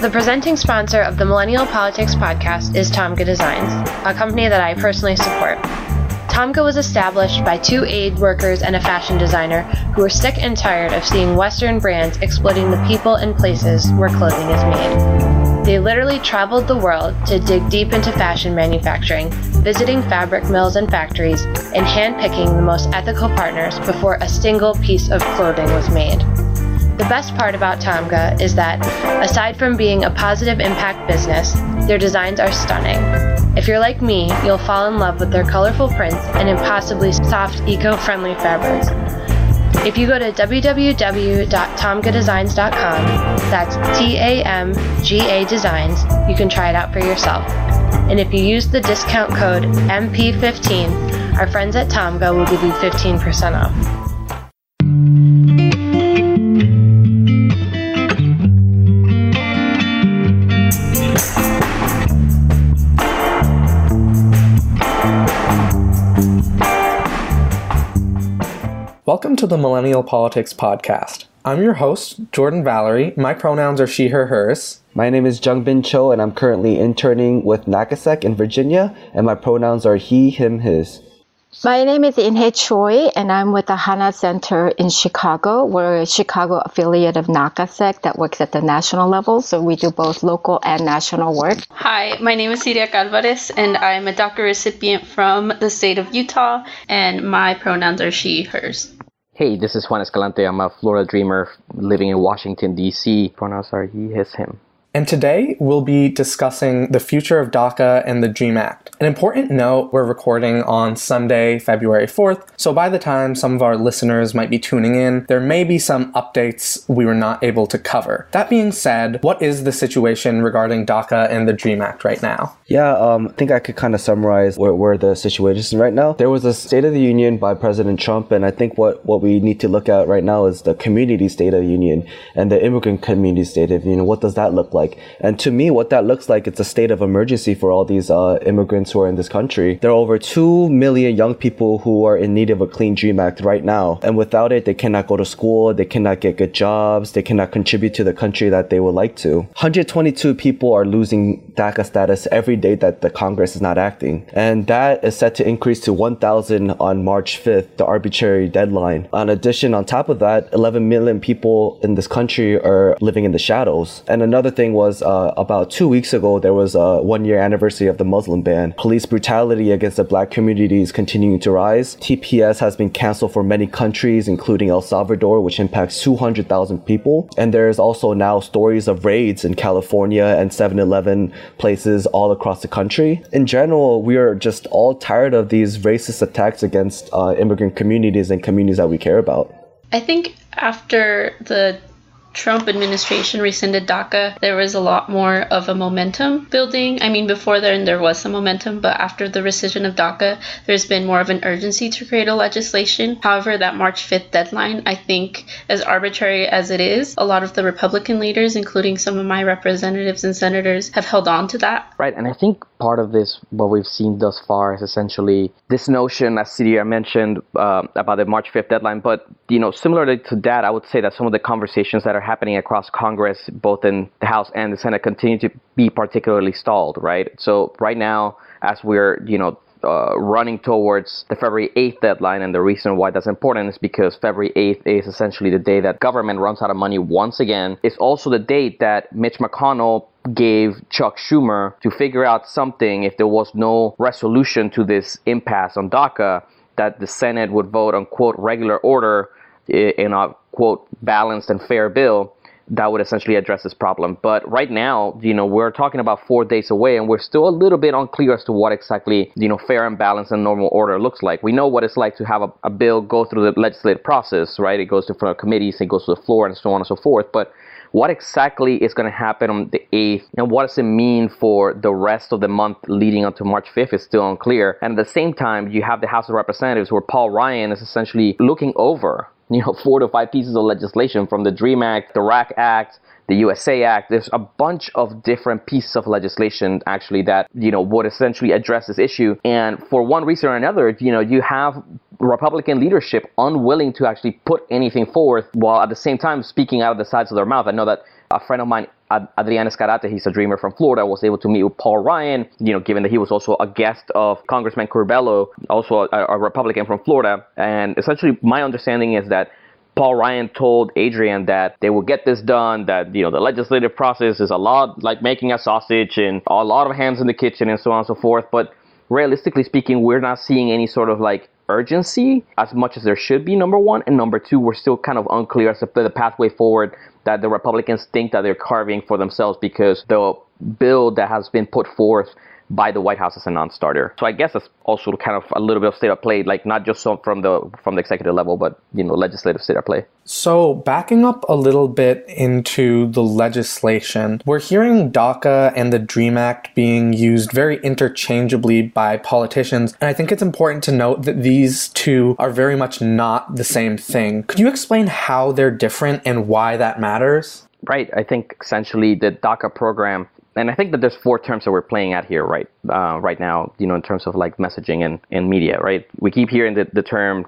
The presenting sponsor of the Millennial Politics podcast is Tamga Designs, a company that I personally support. Tamga was established by two aid workers and a fashion designer who were sick and tired of seeing Western brands exploiting the people and places where clothing is made. They literally traveled the world to dig deep into fashion manufacturing, visiting fabric mills and factories, and handpicking the most ethical partners before a single piece of clothing was made. The best part about Tamga is that, aside from being a positive impact business, their designs are stunning. If you're like me, you'll fall in love with their colorful prints and impossibly soft, eco friendly fabrics. If you go to www.tamgadesigns.com, that's T A M G A Designs, you can try it out for yourself. And if you use the discount code MP15, our friends at Tamga will give you 15% off. Welcome to the Millennial Politics Podcast. I'm your host, Jordan Valerie. My pronouns are she, her, hers. My name is Jungbin Cho, and I'm currently interning with NAKASEC in Virginia, and my pronouns are he, him, his. My name is Inhe Choi, and I'm with the Hana Center in Chicago. We're a Chicago affiliate of NAKASEC that works at the national level, so we do both local and national work. Hi, my name is Siria Alvarez, and I'm a DACA recipient from the state of Utah, and my pronouns are she, hers. Hey, this is Juan Escalante. I'm a Florida dreamer living in Washington, D.C. Pronouns are he, his, him. And today we'll be discussing the future of DACA and the DREAM Act. An important note we're recording on Sunday, February 4th, so by the time some of our listeners might be tuning in, there may be some updates we were not able to cover. That being said, what is the situation regarding DACA and the DREAM Act right now? Yeah, um, I think I could kind of summarize where, where the situation is right now. There was a State of the Union by President Trump, and I think what, what we need to look at right now is the community State of the Union and the immigrant community State of the Union. What does that look like? And to me, what that looks like, it's a state of emergency for all these uh, immigrants who are in this country. There are over 2 million young people who are in need of a Clean Dream Act right now. And without it, they cannot go to school, they cannot get good jobs, they cannot contribute to the country that they would like to. 122 people are losing DACA status every day that the Congress is not acting. And that is set to increase to 1,000 on March 5th, the arbitrary deadline. In addition, on top of that, 11 million people in this country are living in the shadows. And another thing was uh, about two weeks ago, there was a one year anniversary of the Muslim ban. Police brutality against the black community is continuing to rise. TPS has been canceled for many countries, including El Salvador, which impacts 200,000 people. And there's also now stories of raids in California and 7 Eleven places all across the country. In general, we are just all tired of these racist attacks against uh, immigrant communities and communities that we care about. I think after the Trump administration rescinded DACA, there was a lot more of a momentum building. I mean, before then there was some momentum, but after the rescission of DACA, there's been more of an urgency to create a legislation. However, that March 5th deadline, I think, as arbitrary as it is, a lot of the Republican leaders, including some of my representatives and senators, have held on to that. Right, and I think part of this, what we've seen thus far, is essentially this notion, as Siria mentioned, uh, about the March 5th deadline. But, you know, similarly to that, I would say that some of the conversations that are happening across Congress, both in the House and the Senate, continue to be particularly stalled, right? So right now, as we're, you know, uh, running towards the February 8th deadline. And the reason why that's important is because February 8th is essentially the day that government runs out of money once again. It's also the date that Mitch McConnell gave Chuck Schumer to figure out something if there was no resolution to this impasse on DACA that the Senate would vote on quote regular order in a quote balanced and fair bill that would essentially address this problem. But right now, you know, we're talking about four days away, and we're still a little bit unclear as to what exactly, you know, fair and balanced and normal order looks like. We know what it's like to have a, a bill go through the legislative process, right? It goes to front of committees, it goes to the floor, and so on and so forth. But what exactly is going to happen on the 8th and what does it mean for the rest of the month leading up to March 5th is still unclear. And at the same time, you have the House of Representatives where Paul Ryan is essentially looking over you know, four to five pieces of legislation from the DREAM Act, the RAC Act, the USA Act. There's a bunch of different pieces of legislation actually that, you know, would essentially address this issue. And for one reason or another, you know, you have Republican leadership unwilling to actually put anything forth while at the same time speaking out of the sides of their mouth. I know that a friend of mine Adrian Escarate, he's a dreamer from Florida, was able to meet with Paul Ryan, you know, given that he was also a guest of Congressman Curbelo, also a, a Republican from Florida. And essentially, my understanding is that Paul Ryan told Adrian that they will get this done, that, you know, the legislative process is a lot like making a sausage and a lot of hands in the kitchen and so on and so forth. But realistically speaking, we're not seeing any sort of like urgency as much as there should be, number one. And number two, we're still kind of unclear as to the pathway forward that the Republicans think that they're carving for themselves because the bill that has been put forth by the White House as a non-starter. So I guess that's also kind of a little bit of state of play, like not just from the from the executive level, but you know, legislative state of play. So backing up a little bit into the legislation, we're hearing DACA and the DREAM Act being used very interchangeably by politicians, and I think it's important to note that these two are very much not the same thing. Could you explain how they're different and why that matters? Right. I think essentially the DACA program and I think that there's four terms that we're playing at here, right? Uh, right now, you know, in terms of like messaging and, and media, right? We keep hearing the, the term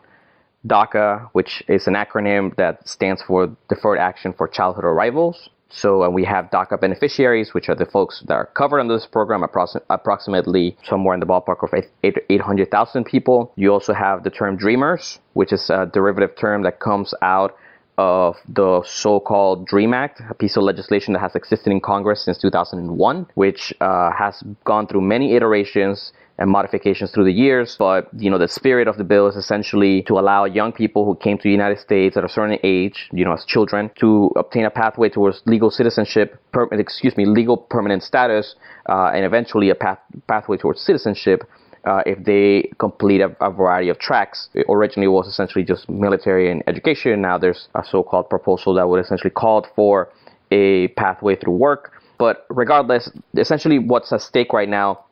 DACA, which is an acronym that stands for Deferred Action for Childhood Arrivals. So uh, we have DACA beneficiaries, which are the folks that are covered under this program, approximately somewhere in the ballpark of 800,000 people. You also have the term Dreamers, which is a derivative term that comes out of the so-called DREAM Act, a piece of legislation that has existed in Congress since 2001, which uh, has gone through many iterations and modifications through the years. But you know, the spirit of the bill is essentially to allow young people who came to the United States at a certain age, you know, as children, to obtain a pathway towards legal citizenship, per, excuse me, legal permanent status, uh, and eventually a path, pathway towards citizenship uh, if they complete a, a, variety of tracks. It originally was essentially just military and education. Now there's a so-called proposal that would essentially call for a pathway through work. But regardless, essentially what's at stake right now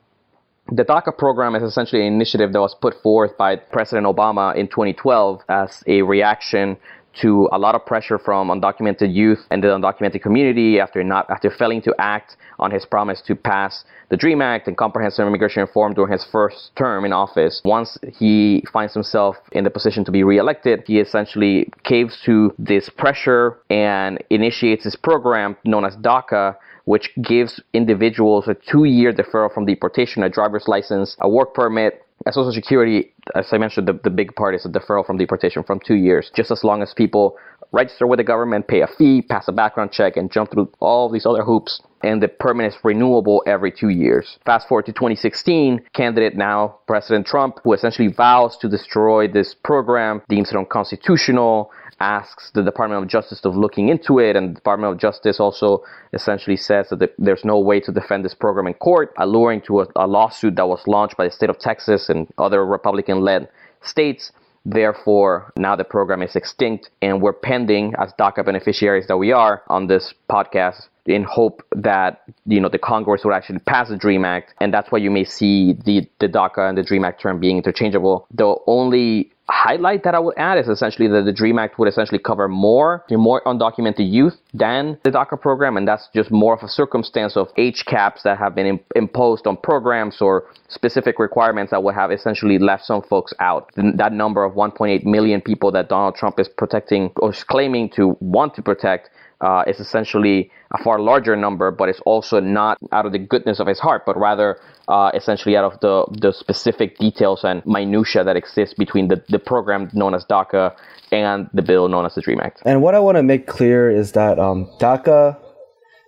the DACA program is essentially an initiative that was put forth by President Obama in 2012 as a reaction to a lot of pressure from undocumented youth and the undocumented community after not after failing to act on his promise to pass the Dream Act and comprehensive immigration reform during his first term in office. Once he finds himself in the position to be reelected, he essentially caves to this pressure and initiates this program known as DACA which gives individuals a two-year deferral from deportation, a driver's license, a work permit, as Social Security, as I mentioned, the, the big part is a deferral from deportation from two years, just as long as people register with the government, pay a fee, pass a background check, and jump through all these other hoops. And the permit is renewable every two years. Fast forward to 2016, candidate now President Trump, who essentially vows to destroy this program, deems it unconstitutional, asks the Department of Justice of looking into it, and the Department of Justice also essentially says that the, there's no way to defend this program in court, alluring to a, a lawsuit that was launched by the state of Texas and other Republican-led states. Therefore, now the program is extinct, and we're pending as DACA beneficiaries that we are on this podcast in hope that you know the Congress would actually pass the Dream Act, and that's why you may see the the DACA and the Dream Act term being interchangeable. The only highlight that I would add is essentially that the DREAM Act would essentially cover more more undocumented youth than the DACA program, and that's just more of a circumstance of age caps that have been Im- imposed on programs or specific requirements that would have essentially left some folks out. That number of 1.8 million people that Donald Trump is protecting or is claiming to want to protect uh, is essentially a far larger number, but it's also not out of the goodness of his heart, but rather uh, essentially out of the, the specific details and minutia that exists between the, the program known as DACA and the bill known as the DREAM Act. And what I want to make clear is that um, DACA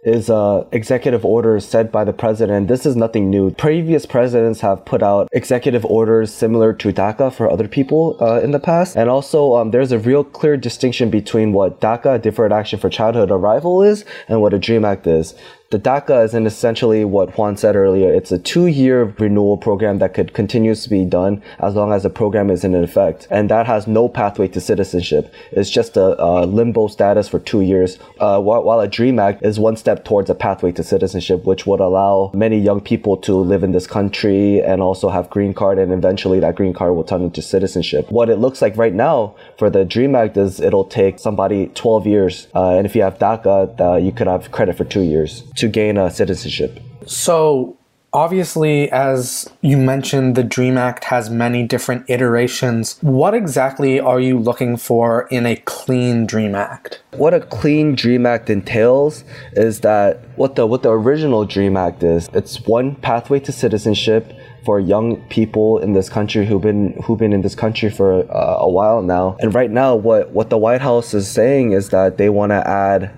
is uh, executive orders set by the president. This is nothing new. Previous presidents have put out executive orders similar to DACA for other people uh, in the past. And also, um, there's a real clear distinction between what DACA, Deferred Action for Childhood Arrival, is and what a DREAM Act is. The DACA is essentially what Juan said earlier. It's a two-year renewal program that could continue to be done as long as the program is in effect. And that has no pathway to citizenship. It's just a, a limbo status for two years. Uh, while, while a DREAM Act is one step towards a pathway to citizenship, which would allow many young people to live in this country and also have green card. And eventually that green card will turn into citizenship. What it looks like right now for the DREAM Act is it'll take somebody 12 years. Uh, and if you have DACA, uh, you could have credit for two years to gain a citizenship. So Obviously, as you mentioned, the DREAM Act has many different iterations. What exactly are you looking for in a clean DREAM Act? What a clean DREAM Act entails is that what the what the original DREAM Act is, it's one pathway to citizenship for young people in this country who've been who've been in this country for uh, a while now. And right now, what what the White House is saying is that they want to add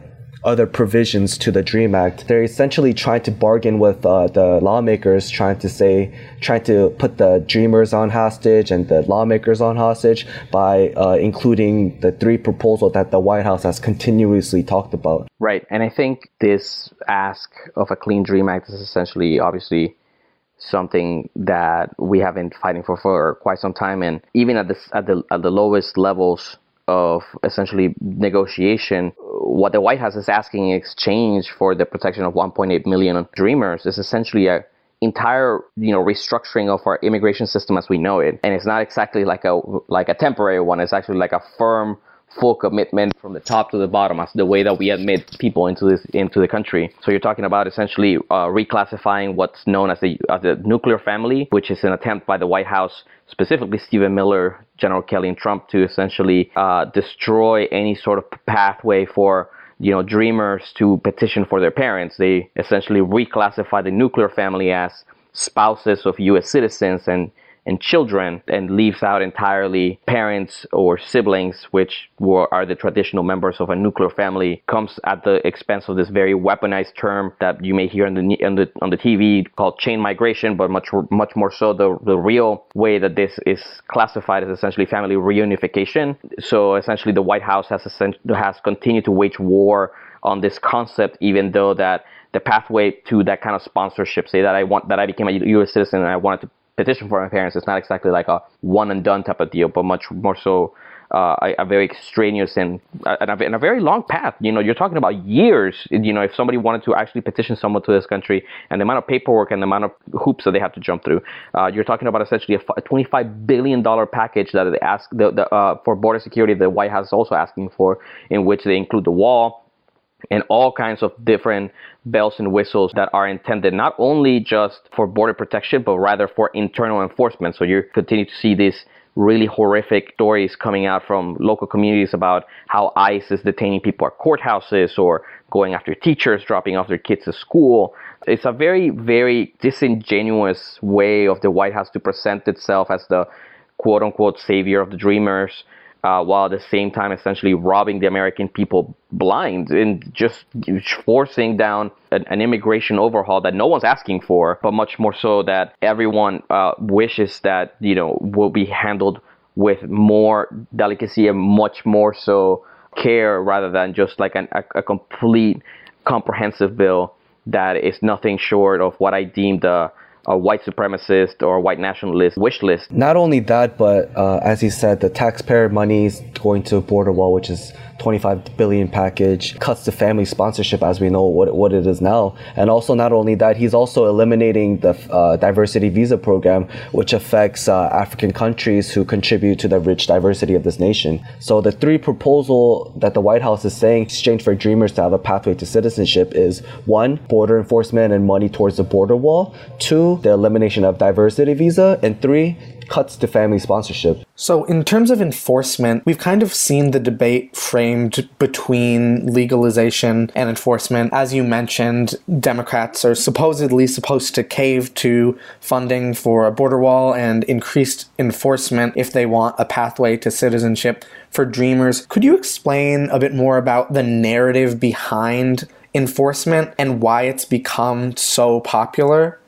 other provisions to the DREAM Act. They're essentially trying to bargain with uh, the lawmakers, trying to say, trying to put the dreamers on hostage and the lawmakers on hostage by uh, including the three proposals that the White House has continuously talked about. Right, and I think this ask of a clean DREAM Act is essentially, obviously, something that we have been fighting for for quite some time, and even at the at the at the lowest levels of essentially negotiation, what the White House is asking in exchange for the protection of 1.8 million dreamers is essentially a entire you know restructuring of our immigration system as we know it. And it's not exactly like a like a temporary one. It's actually like a firm full commitment from the top to the bottom as the way that we admit people into this into the country. So you're talking about essentially uh, reclassifying what's known as the as the nuclear family, which is an attempt by the White House, specifically Stephen Miller, General Kelly, and Trump, to essentially uh, destroy any sort of pathway for you know dreamers to petition for their parents. They essentially reclassify the nuclear family as spouses of U.S. citizens and and children and leaves out entirely parents or siblings, which were, are the traditional members of a nuclear family, comes at the expense of this very weaponized term that you may hear on the, on the, on the TV called chain migration, but much, much more so the, the real way that this is classified is essentially family reunification. So essentially the White House has, has continued to wage war on this concept, even though that the pathway to that kind of sponsorship, say that I want that I became a U.S. citizen and I wanted to petition for my parents. It's not exactly like a one and done type of deal, but much more so uh, a, a, very strenuous and, and a, and, a, very long path. You know, you're talking about years. You know, if somebody wanted to actually petition someone to this country and the amount of paperwork and the amount of hoops that they have to jump through, uh, you're talking about essentially a, 25 billion dollar package that they ask the, the, uh, for border security. The White House is also asking for, in which they include the wall and all kinds of different bells and whistles that are intended not only just for border protection, but rather for internal enforcement. So you continue to see these really horrific stories coming out from local communities about how ICE is detaining people at courthouses or going after teachers, dropping off their kids to school. It's a very, very disingenuous way of the White House to present itself as the quote unquote savior of the dreamers uh, while at the same time essentially robbing the American people blind and just forcing down an, an, immigration overhaul that no one's asking for, but much more so that everyone uh, wishes that you know will be handled with more delicacy and much more so care rather than just like an, a, a complete comprehensive bill that is nothing short of what I deem the a white supremacist or a white nationalist wish list. Not only that, but uh, as he said, the taxpayer money is going to border wall, which is 25 billion package, cuts the family sponsorship as we know what, what it is now. And also, not only that, he's also eliminating the uh, diversity visa program, which affects uh, African countries who contribute to the rich diversity of this nation. So the three proposal that the White House is saying, exchange for dreamers to have a pathway to citizenship, is one, border enforcement and money towards the border wall. Two, the elimination of diversity visa, and three, cuts to family sponsorship. So, in terms of enforcement, we've kind of seen the debate framed between legalization and enforcement. As you mentioned, Democrats are supposedly supposed to cave to funding for a border wall and increased enforcement if they want a pathway to citizenship for Dreamers. Could you explain a bit more about the narrative behind enforcement and why it's become so popular?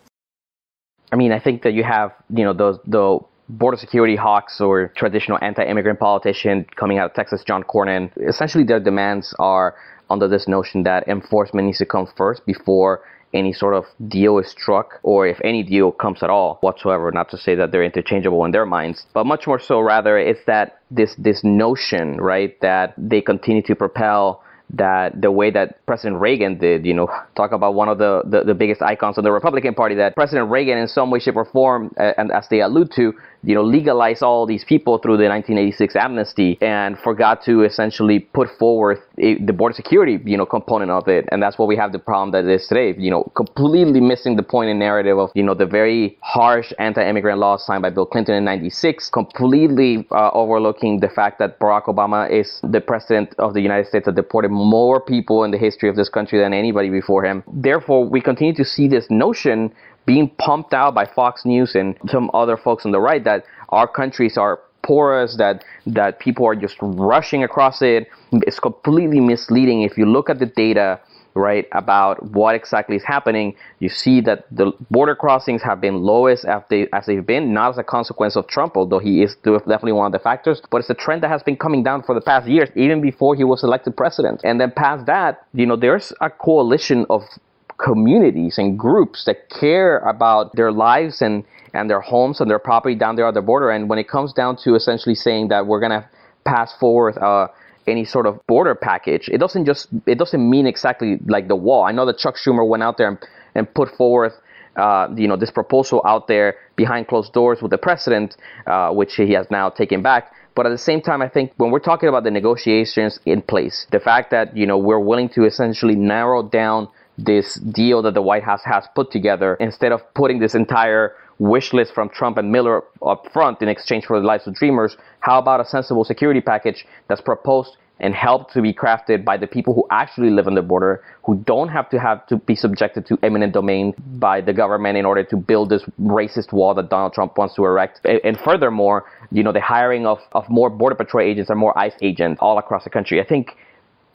I mean, I think that you have, you know, those the border security hawks or traditional anti-immigrant politician coming out of Texas, John Cornyn. Essentially, their demands are under this notion that enforcement needs to come first before any sort of deal is struck, or if any deal comes at all whatsoever. Not to say that they're interchangeable in their minds, but much more so, rather, it's that this this notion, right, that they continue to propel that the way that President Reagan did, you know, talk about one of the, the, the, biggest icons of the Republican Party, that President Reagan, in some way, shape, or form, uh, and as they allude to, you know, legalize all these people through the 1986 amnesty and forgot to essentially put forward a, the border security, you know, component of it. And that's what we have the problem that is today, you know, completely missing the point and narrative of, you know, the very harsh anti-immigrant laws signed by Bill Clinton in 96, completely uh, overlooking the fact that Barack Obama is the president of the United States that deported more people in the history of this country than anybody before him. Therefore, we continue to see this notion being pumped out by Fox News and some other folks on the right that our countries are porous, that that people are just rushing across it. It's completely misleading. If you look at the data, right, about what exactly is happening, you see that the border crossings have been lowest as, they, as they've been, not as a consequence of Trump, although he is definitely one of the factors, but it's a trend that has been coming down for the past years, even before he was elected president. And then past that, you know, there's a coalition of communities and groups that care about their lives and, and their homes and their property down there at the border. And when it comes down to essentially saying that we're going to pass forward uh, any sort of border package, it doesn't just it doesn't mean exactly like the wall. I know that Chuck Schumer went out there and, and put forward uh, you know this proposal out there behind closed doors with the president, uh, which he has now taken back. But at the same time, I think when we're talking about the negotiations in place, the fact that you know we're willing to essentially narrow down this deal that the White House has put together instead of putting this entire wish list from Trump and Miller up front in exchange for the lives of dreamers. How about a sensible security package that's proposed and helped to be crafted by the people who actually live on the border, who don't have to have to be subjected to eminent domain by the government in order to build this racist wall that Donald Trump wants to erect. And furthermore, you know, the hiring of, of more border patrol agents and more ICE agents all across the country. I think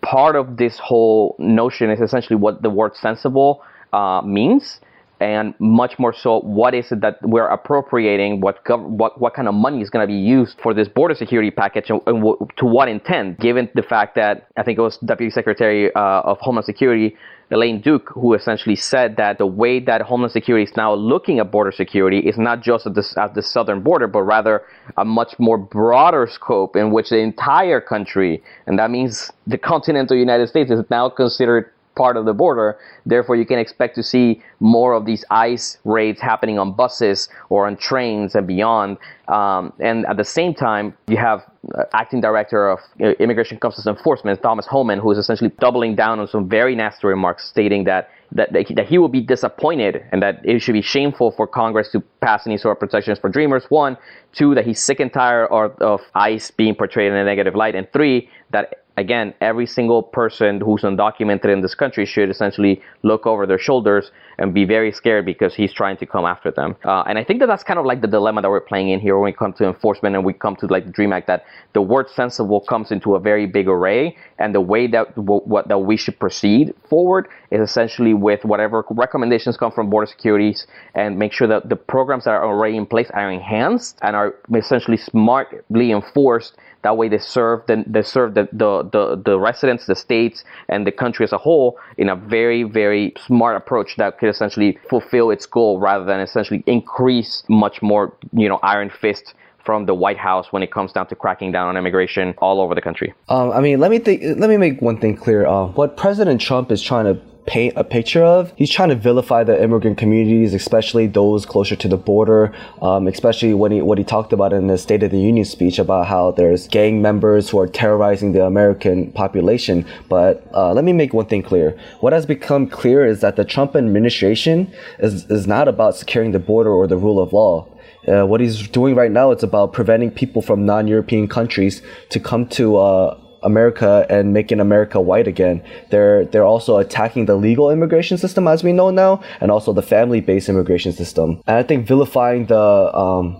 part of this whole notion is essentially what the word sensible uh, means and much more so what is it that we're appropriating what gov- what what kind of money is going to be used for this border security package and, and w- to what intent given the fact that I think it was Deputy Secretary uh, of Homeland Security Elaine Duke, who essentially said that the way that Homeland Security is now looking at border security is not just at the, at the southern border, but rather a much more broader scope in which the entire country, and that means the continental United States, is now considered part of the border. Therefore, you can expect to see more of these ICE raids happening on buses or on trains and beyond. Um, and at the same time, you have uh, acting director of uh, Immigration Customs Enforcement, Thomas Homan, who is essentially doubling down on some very nasty remarks, stating that that, that he will be disappointed and that it should be shameful for Congress to pass any sort of protections for Dreamers. One, two, that he's sick and tired of, of ICE being portrayed in a negative light, and three, that again, every single person who's undocumented in this country should essentially look over their shoulders and be very scared because he's trying to come after them. Uh, and I think that that's kind of like the dilemma that we're playing in here when we come to enforcement and we come to like the Dream Act that the word sensible comes into a very big array, and the way that w- what that we should proceed forward is essentially with whatever recommendations come from border securities and make sure that the programs that are already in place are enhanced and are essentially smartly enforced that way, they serve the, they serve the, the, the, the residents, the states, and the country as a whole in a very, very smart approach that could essentially fulfill its goal rather than essentially increase much more, you know, iron fist from the White House when it comes down to cracking down on immigration all over the country. Um, I mean, let me think. Let me make one thing clear. Uh, what President Trump is trying to paint a picture of. He's trying to vilify the immigrant communities, especially those closer to the border. Um, especially when he what he talked about in the State of the Union speech about how there's gang members who are terrorizing the American population. But uh, let me make one thing clear: what has become clear is that the Trump administration is is not about securing the border or the rule of law. Uh, what he's doing right now, it's about preventing people from non-European countries to come to uh, America and making America white again. They're they're also attacking the legal immigration system as we know now, and also the family-based immigration system. And I think vilifying the um,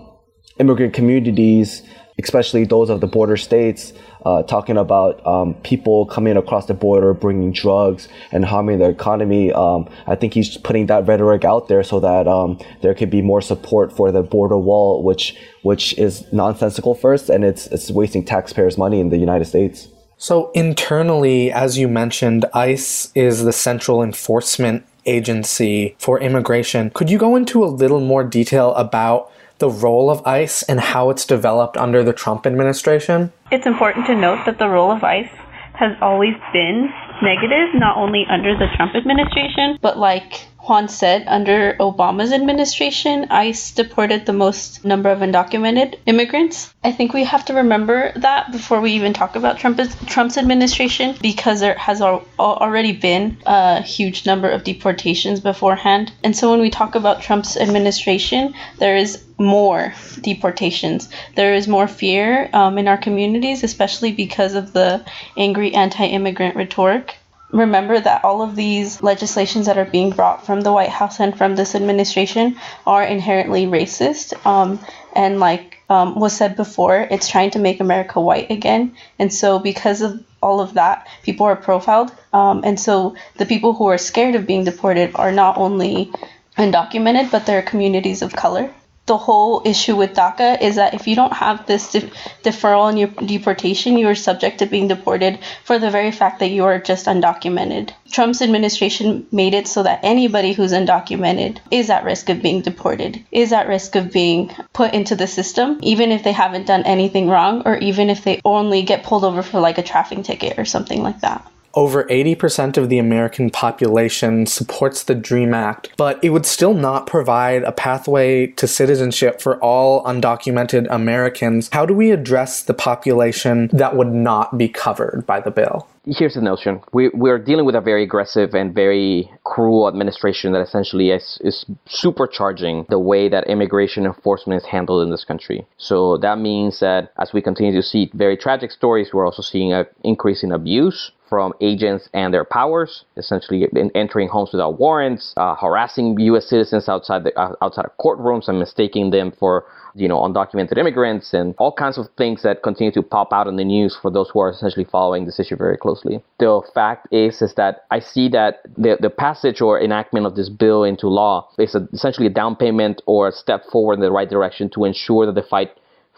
immigrant communities, especially those of the border states, uh, talking about um, people coming across the border bringing drugs and harming the economy. Um, I think he's putting that rhetoric out there so that um, there could be more support for the border wall, which which is nonsensical first, and it's it's wasting taxpayers' money in the United States. So, internally, as you mentioned, ICE is the central enforcement agency for immigration. Could you go into a little more detail about the role of ICE and how it's developed under the Trump administration? It's important to note that the role of ICE has always been negative, not only under the Trump administration, but like Juan said, under Obama's administration, ICE deported the most number of undocumented immigrants. I think we have to remember that before we even talk about Trump's, Trump's administration because there has al- already been a huge number of deportations beforehand. And so when we talk about Trump's administration, there is more deportations. There is more fear um, in our communities, especially because of the angry anti immigrant rhetoric remember that all of these legislations that are being brought from the White House and from this administration are inherently racist. Um, and like um, was said before, it's trying to make America white again. And so, because of all of that, people are profiled. Um, and so, the people who are scared of being deported are not only undocumented, but they're communities of color the whole issue with DACA is that if you don't have this de- deferral and your deportation, you are subject to being deported for the very fact that you are just undocumented. Trump's administration made it so that anybody who's undocumented is at risk of being deported, is at risk of being put into the system, even if they haven't done anything wrong or even if they only get pulled over for like a traffic ticket or something like that. Over 80% of the American population supports the DREAM Act, but it would still not provide a pathway to citizenship for all undocumented Americans. How do we address the population that would not be covered by the bill? here's the notion we, we're dealing with a very aggressive and very cruel administration that essentially is, is supercharging the way that immigration enforcement is handled in this country so that means that as we continue to see very tragic stories we're also seeing an increase in abuse from agents and their powers, essentially entering homes without warrants, uh, harassing U.S. citizens outside the uh, outside of courtrooms and mistaking them for you know undocumented immigrants and all kinds of things that continue to pop out in the news for those who are essentially following this issue very closely. The fact is is that I see that the the passage or enactment of this bill into law is a, essentially a down payment or a step forward in the right direction to ensure that the fight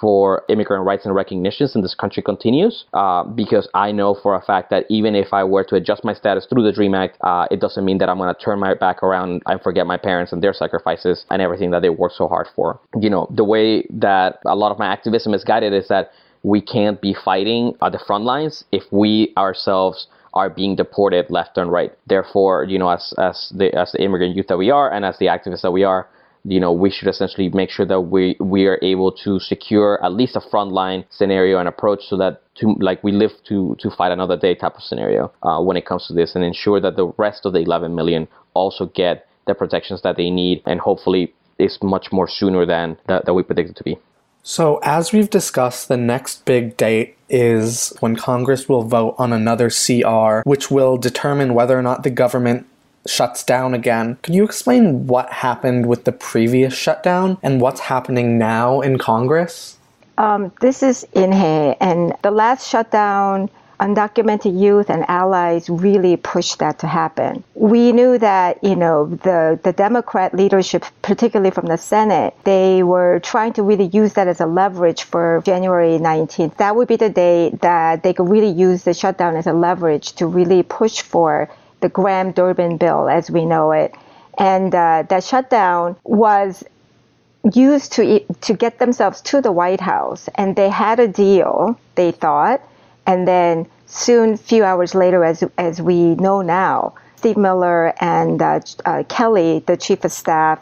for immigrant rights and recognitions in this country continues uh, because I know for a fact that even if I were to adjust my status through the DREAM Act, uh, it doesn't mean that I'm going to turn my back around and forget my parents and their sacrifices and everything that they worked so hard for. You know, the way that a lot of my activism is guided is that we can't be fighting at the front lines if we ourselves are being deported left and right. Therefore, you know, as as the as the immigrant youth that we are and as the activists that we are, you know, we should essentially make sure that we we are able to secure at least a frontline scenario and approach so that to like we live to to fight another day type of scenario uh, when it comes to this and ensure that the rest of the 11 million also get the protections that they need and hopefully is much more sooner than that, that we predicted to be. So, as we've discussed, the next big date is when Congress will vote on another CR, which will determine whether or not the government shuts down again. Can you explain what happened with the previous shutdown and what's happening now in Congress? Um, this is Inhe, and the last shutdown, undocumented youth and allies really pushed that to happen. We knew that, you know, the, the Democrat leadership, particularly from the Senate, they were trying to really use that as a leverage for January 19th. That would be the day that they could really use the shutdown as a leverage to really push for the Graham Durbin bill as we know it. And uh, that shutdown was used to to get themselves to the White House, and they had a deal. They thought, and then soon, few hours later, as as we know now, Steve Miller and uh, uh, Kelly, the chief of staff,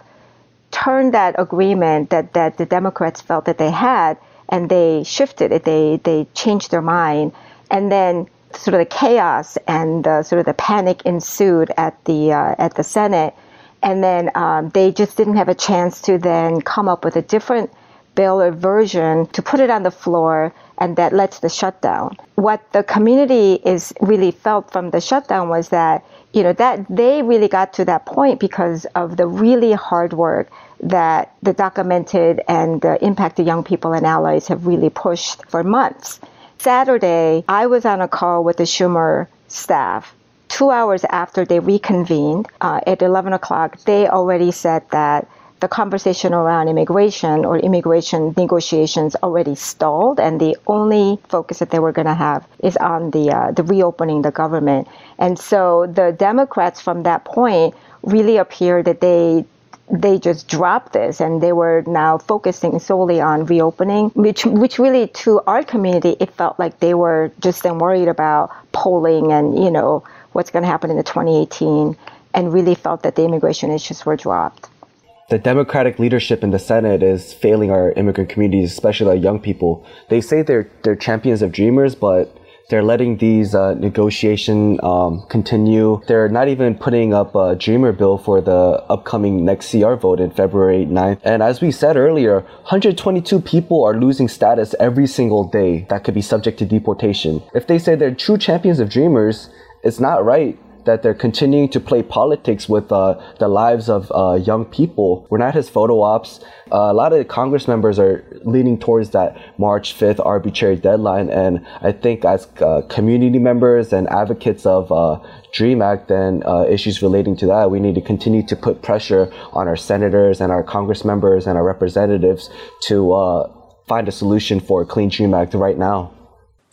turned that agreement that that the Democrats felt that they had, and they shifted it. They they changed their mind, and then sort of the chaos and sort of the panic ensued at the uh, at the Senate, and then um, they just didn't have a chance to then come up with a different bill or version to put it on the floor, and that led to the shutdown. What the community is really felt from the shutdown was that you know that they really got to that point because of the really hard work that the documented and the impacted young people and allies have really pushed for months. Saturday, I was on a call with the Schumer staff. Two hours after they reconvened uh, at 11 o'clock, they already said that the conversation around immigration or immigration negotiations already stalled, and the only focus that they were going to have is on the uh, the reopening the government. And so the Democrats from that point really appeared that they they just dropped this and they were now focusing solely on reopening, which which really to our community it felt like they were just then worried about polling and you know what's going to happen in the 2018 and really felt that the immigration issues were dropped. The Democratic leadership in the Senate is failing our immigrant communities, especially our young people. They say they're they're champions of dreamers, but they're letting these uh, negotiation um, continue. They're not even putting up a Dreamer bill for the upcoming next CR vote in February 9th. And as we said earlier, 122 people are losing status every single day that could be subject to deportation. If they say they're true champions of Dreamers, it's not right that they're continuing to play politics with uh, the lives of uh, young people. We're not his photo ops. Uh, a lot of the Congress members are leaning towards that March 5th arbitrary deadline. And I think as uh, community members and advocates of uh, DREAM Act and issues relating to that, we need to continue to put pressure on our senators and our Congress members and our representatives to find a solution for a Clean DREAM Act right now.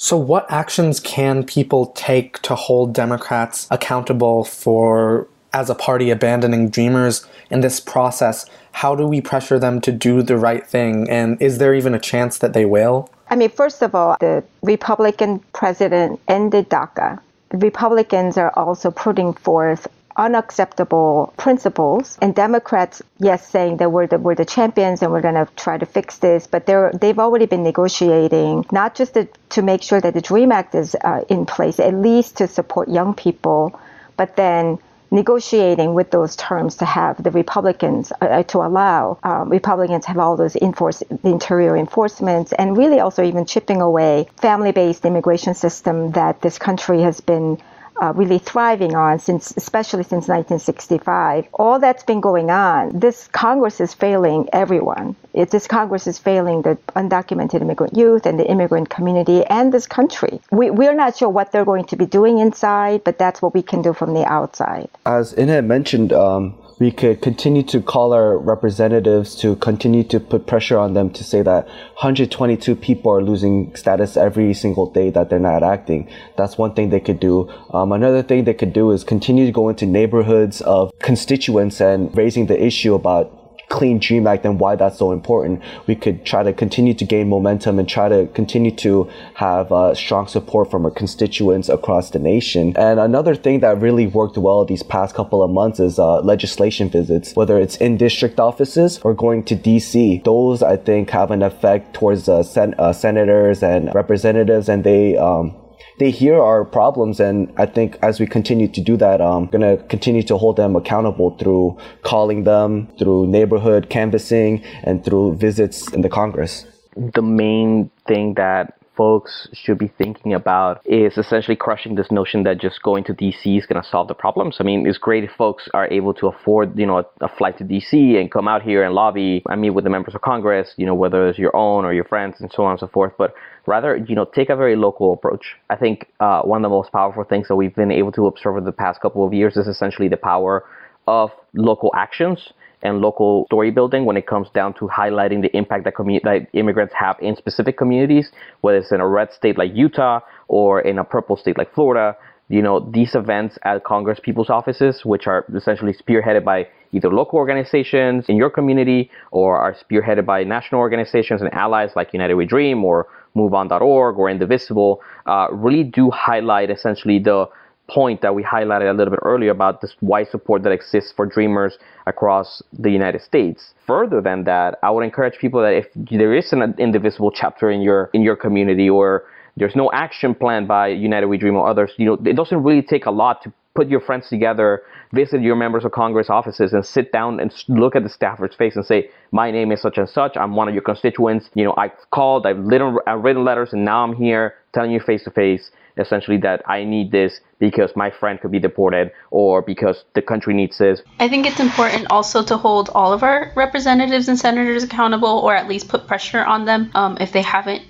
So, what actions can people take to hold Democrats accountable for, as a party, abandoning Dreamers in this process? How do we pressure them to do the right thing? And is there even a chance that they will? I mean, first of all, the Republican president ended DACA. Republicans are also putting forth unacceptable principles. And Democrats, yes, saying that we're the, we're the champions and we're going to try to fix this, but they're, they've already been negotiating, not just to, to make sure that the DREAM Act is uh, in place, at least to support young people, but then negotiating with those terms to have the Republicans uh, uh to allow um, Republicans have all those enforce interior enforcements and really also even chipping away family-based immigration system that this country has been uh, really thriving on since, especially since 1965. All that's been going on, this Congress is failing everyone. It, this Congress is failing the undocumented immigrant youth and the immigrant community and this country. We, we're not sure what they're going to be doing inside, but that's what we can do from the outside. As Inhe mentioned, um, we could continue to call our representatives to continue to put pressure on them to say that 122 people are losing status every single day that they're not acting. That's one thing they could do. Um, another thing they could do is continue to go into neighborhoods of constituents and raising the issue about clean dream act and why that's so important we could try to continue to gain momentum and try to continue to have uh, strong support from our constituents across the nation. And another thing that really worked well these past couple of months is uh, legislation visits whether it's in district offices or going to dc those i think have an effect towards uh, sen- senators and representatives and they um, they hear our problems. And I think as we continue to do that, um, I'm going to continue to hold them accountable through calling them, through neighborhood canvassing, and through visits in the Congress. The main thing that folks should be thinking about is essentially crushing this notion that just going to DC is going to solve the problems. I mean, it's great if folks are able to afford, you know, a, a, flight to DC and come out here and lobby. and meet with the members of Congress, you know, whether it's your own or your friends and so on and so forth. But rather, you know, take a very local approach. I think uh, one of the most powerful things that we've been able to observe over the past couple of years is essentially the power of local actions and local story building when it comes down to highlighting the impact that, commu- that immigrants have in specific communities, whether it's in a red state like Utah or in a purple state like Florida. You know, these events at Congress people's offices, which are essentially spearheaded by either local organizations in your community or are spearheaded by national organizations and allies like United We Dream or MoveOn.org or Indivisible, uh, really do highlight essentially the point that we highlighted a little bit earlier about this wide support that exists for dreamers across the United States. Further than that, I would encourage people that if there is an indivisible chapter in your in your community or there's no action plan by United We Dream or others, you know, it doesn't really take a lot to put your friends together, visit your members of Congress offices, and sit down and look at the staffer's face and say, "My name is such and such. I'm one of your constituents. You know, I've called, I've written, I've written letters, and now I'm here telling you face to face, essentially that I need this because my friend could be deported or because the country needs this." I think it's important also to hold all of our representatives and senators accountable, or at least put pressure on them um, if they haven't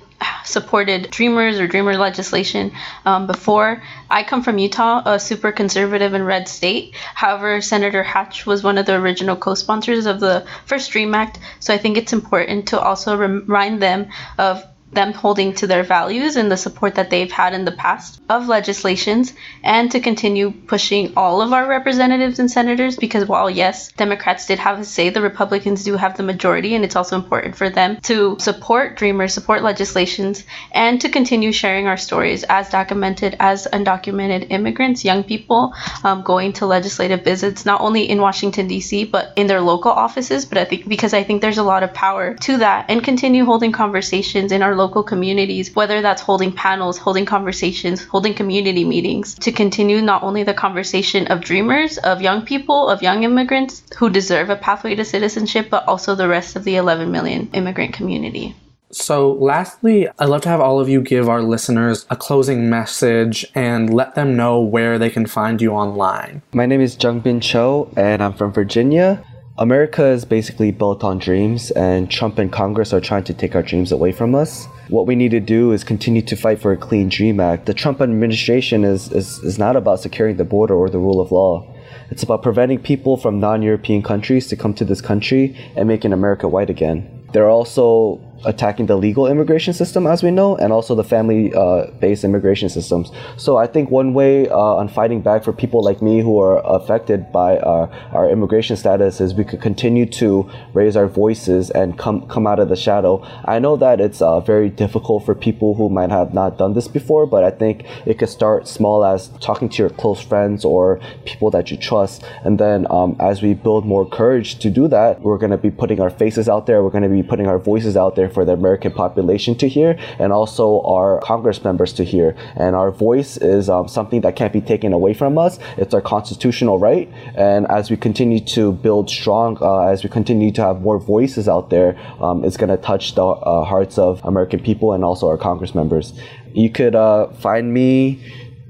supported Dreamers or Dreamer legislation um, before. I come from Utah, a super conservative and red state. However, Senator Hatch was one of the original co sponsors of the first Dream Act, so I think it's important to also remind them of them holding to their values and the support that they've had in the past of legislations and to continue pushing all of our representatives and senators because while yes democrats did have a say the republicans do have the majority and it's also important for them to support dreamers support legislations and to continue sharing our stories as documented as undocumented immigrants young people um, going to legislative visits not only in washington d.c but in their local offices. But i think because i think there's a lot of power to that and continue holding conversations in our local communities, whether that's holding panels, holding conversations, holding community meetings to continue not only the conversation of dreamers, of young people, of young immigrants who deserve a pathway to citizenship, but also the rest of the 11 million immigrant community. So, lastly, I'd love to have all of you give our listeners a closing message and let them know where they can find you online. My name is Jungbin Cho, and I'm from Virginia. America is basically built on dreams, and Trump and Congress are trying to take our dreams away from us. What we need to do is continue to fight for a Clean Dream Act. The Trump administration is, is, is not about securing the border or the rule of law. It's about preventing people from non European countries to come to this country and making America white again. They're also attacking the legal immigration system, as we know, and also the family uh, based immigration systems. So I think one way uh, on fighting back for people like me who are affected by our, our immigration status is we could continue to raise our voices and come, come out of the shadow. I know that it's uh, very difficult for people who might have not done this before, but I think it could start small as talking to your close friends or people that you trust. And then um, as we build more courage to do that, we're going to be putting our faces out there, we're going to be putting our voices out there for the American population to hear and also our Congress members to hear. And our voice is um, something that can't be taken away from us. It's our constitutional right. And as we continue to build strong, uh, as we continue to have more voices out there, um, it's going to touch the uh, hearts of American people and also our Congress members. You could uh, find me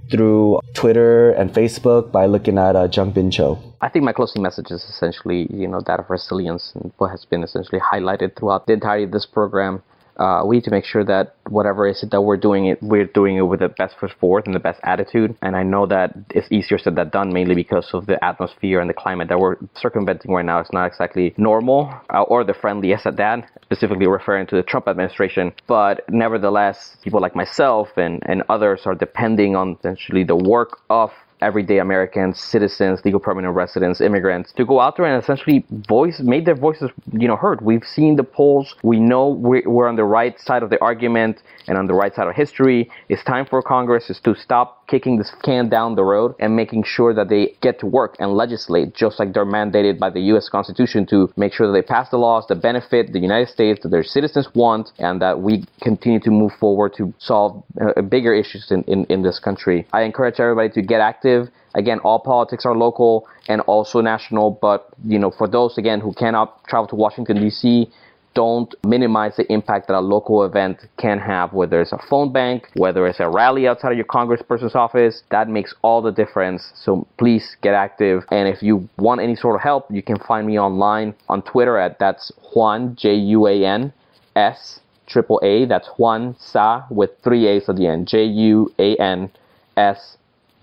through Twitter and Facebook by looking at uh, Jungbin Cho. I think my closing message is essentially, you know, that of resilience and what has been essentially highlighted throughout the entirety of this program uh, we need to make sure that whatever it is that we're doing it, we're doing it with the best foot forward and the best attitude. And I know that it's easier said than done, mainly because of the atmosphere and the climate that we're circumventing right now. It's not exactly normal uh, or the friendliest at that, specifically referring to the Trump administration. But nevertheless, people like myself and, and others are depending on essentially the work of everyday Americans, citizens, legal permanent residents, immigrants to go out there and essentially voice, make their voices, you know, heard. We've seen the polls. We know we're, we're on the right side of the argument and on the right side of history. It's time for Congress is to stop kicking this can down the road and making sure that they get to work and legislate just like they're mandated by the U.S. Constitution to make sure that they pass the laws that benefit the United States, that their citizens want, and that we continue to move forward to solve uh, bigger issues in, in, in this country. I encourage everybody to get active. Again, all politics are local and also national, but you know, for those again who cannot travel to Washington D.C., don't minimize the impact that a local event can have, whether it's a phone bank, whether it's a rally outside of your congressperson's office. That makes all the difference. So please get active. And if you want any sort of help, you can find me online on Twitter at that's Juan J U A N S triple A. That's Juan Sa with three A's at the end. J U A N S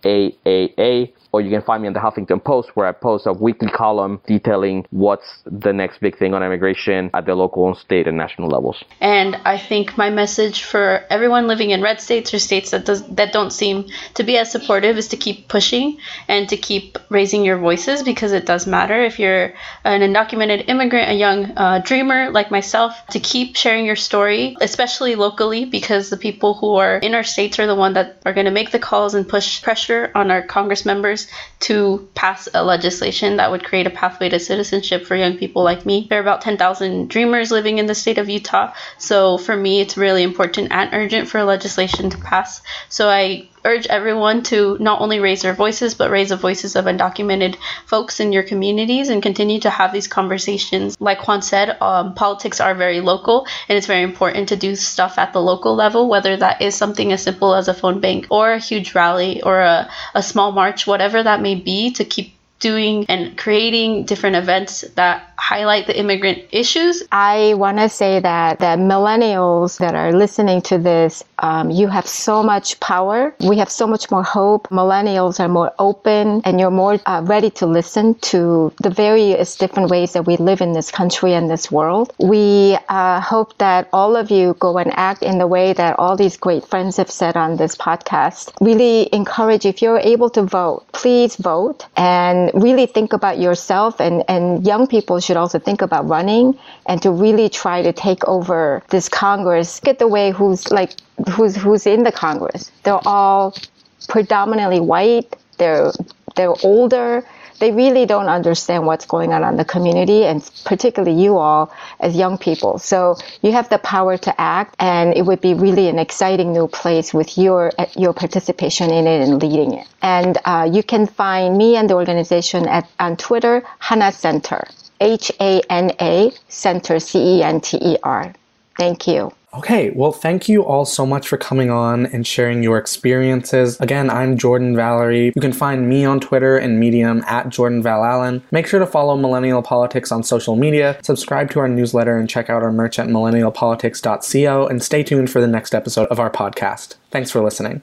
A A A or you can find me on the Huffington Post where I post a weekly column detailing what's the next big thing on immigration at the local, state, and national levels. And I think my message for everyone living in red states or states that does that don't seem to be as supportive is to keep pushing and to keep raising your voices because it does matter. If you're an undocumented immigrant, a young uh, dreamer like myself, to keep sharing your story, especially locally, because the people who are in our states are the one that are going to make the calls and push pressure on our Congress members to pass a legislation that would create a pathway to citizenship for young people like me. There are about 10,000 dreamers living in the state of Utah. So for me, it's really important and urgent for legislation to pass. So I urge everyone to not only raise their voices, but raise the voices of undocumented folks in your communities and continue to have these conversations. Like Juan said, um, politics are very local, and it's very important to do stuff at the local level, whether that is something as simple as a phone bank or a huge rally or a, a small march, whatever that may be, to keep doing and creating different events that highlight the immigrant issues. I want to say that that millennials that are listening to this, um, you have so much power. We have so much more hope. Millennials are more open, and you're more uh, ready to listen to the various different ways that we live in this country and this world. We uh, hope that all of you go and act in the way that all these great friends have said on this podcast. Really encourage if you're able to vote, please vote and really think about yourself and, and young people should also think about running and to really try to take over this Congress. Get the way who's like who's who's in the Congress. They're all predominantly white. They're they're older. They really don't understand what's going on in the community, and particularly you all as young people. So you have the power to act, and it would be really an exciting new place with your your participation in it and leading it. And uh, you can find me and the organization at on Twitter, Hana Center. H A N A Center, C E N T E R. Thank you. Okay, well, thank you all so much for coming on and sharing your experiences. Again, I'm Jordan Valerie. You can find me on Twitter and Medium at Jordan Val Allen. Make sure to follow Millennial Politics on social media, subscribe to our newsletter, and check out our merch at millennialpolitics.co. And stay tuned for the next episode of our podcast. Thanks for listening.